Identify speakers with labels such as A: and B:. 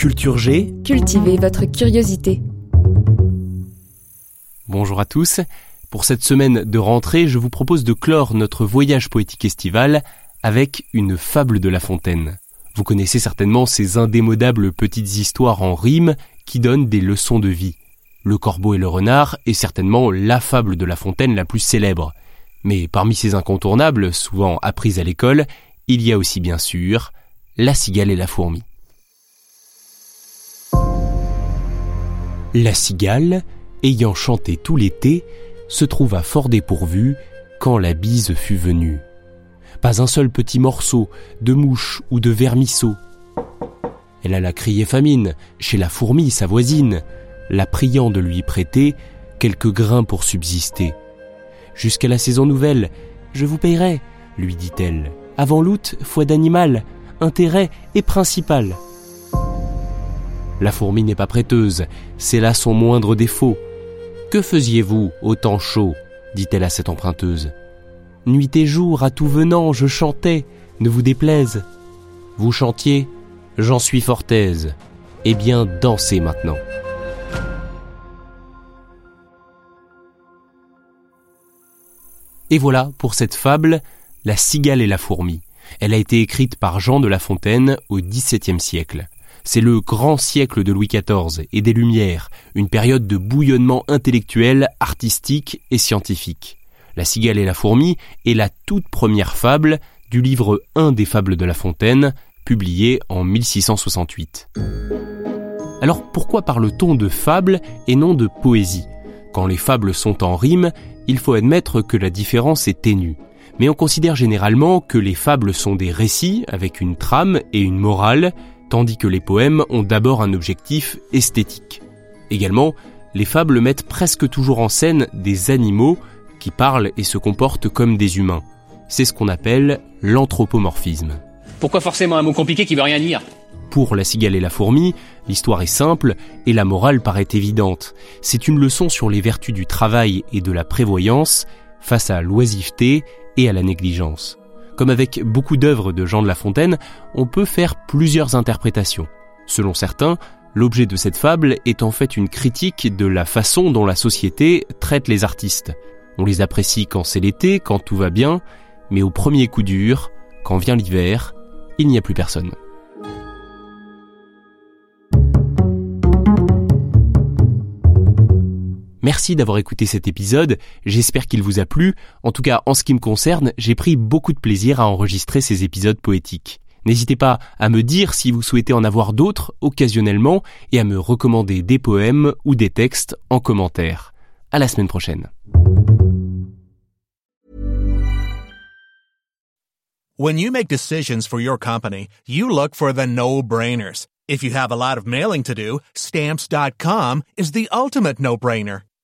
A: Culture G.
B: Cultivez votre curiosité.
A: Bonjour à tous. Pour cette semaine de rentrée, je vous propose de clore notre voyage poétique estival avec une fable de La Fontaine. Vous connaissez certainement ces indémodables petites histoires en rime qui donnent des leçons de vie. Le corbeau et le renard est certainement la fable de La Fontaine la plus célèbre. Mais parmi ces incontournables, souvent apprises à l'école, il y a aussi bien sûr la cigale et la fourmi. La cigale, ayant chanté tout l'été, se trouva fort dépourvue quand la bise fut venue. Pas un seul petit morceau de mouche ou de vermisseau. Elle alla crier famine chez la fourmi, sa voisine, la priant de lui prêter quelques grains pour subsister. Jusqu'à la saison nouvelle, je vous payerai, lui dit-elle. Avant l'août, foi d'animal, intérêt et principal. La fourmi n'est pas prêteuse, c'est là son moindre défaut. Que faisiez-vous au temps chaud dit-elle à cette emprunteuse. Nuit et jour, à tout venant, je chantais, ne vous déplaise. Vous chantiez, j'en suis fort aise. Eh bien, dansez maintenant. Et voilà pour cette fable, La cigale et la fourmi. Elle a été écrite par Jean de La Fontaine au XVIIe siècle. C'est le grand siècle de Louis XIV et des Lumières, une période de bouillonnement intellectuel, artistique et scientifique. La cigale et la fourmi est la toute première fable du livre 1 des fables de La Fontaine, publié en 1668. Alors pourquoi parle-t-on de fable et non de poésie? Quand les fables sont en rime, il faut admettre que la différence est ténue. Mais on considère généralement que les fables sont des récits avec une trame et une morale, tandis que les poèmes ont d'abord un objectif esthétique. Également, les fables mettent presque toujours en scène des animaux qui parlent et se comportent comme des humains. C'est ce qu'on appelle l'anthropomorphisme.
C: Pourquoi forcément un mot compliqué qui veut rien dire?
A: Pour la cigale et la fourmi, l'histoire est simple et la morale paraît évidente. C'est une leçon sur les vertus du travail et de la prévoyance face à l'oisiveté et à la négligence. Comme avec beaucoup d'œuvres de Jean de La Fontaine, on peut faire plusieurs interprétations. Selon certains, l'objet de cette fable est en fait une critique de la façon dont la société traite les artistes. On les apprécie quand c'est l'été, quand tout va bien, mais au premier coup dur, quand vient l'hiver, il n'y a plus personne. Merci d'avoir écouté cet épisode, j'espère qu'il vous a plu. En tout cas, en ce qui me concerne, j'ai pris beaucoup de plaisir à enregistrer ces épisodes poétiques. N'hésitez pas à me dire si vous souhaitez en avoir d'autres occasionnellement et à me recommander des poèmes ou des textes en commentaire. À la semaine prochaine.
D: Is the ultimate no-brainer.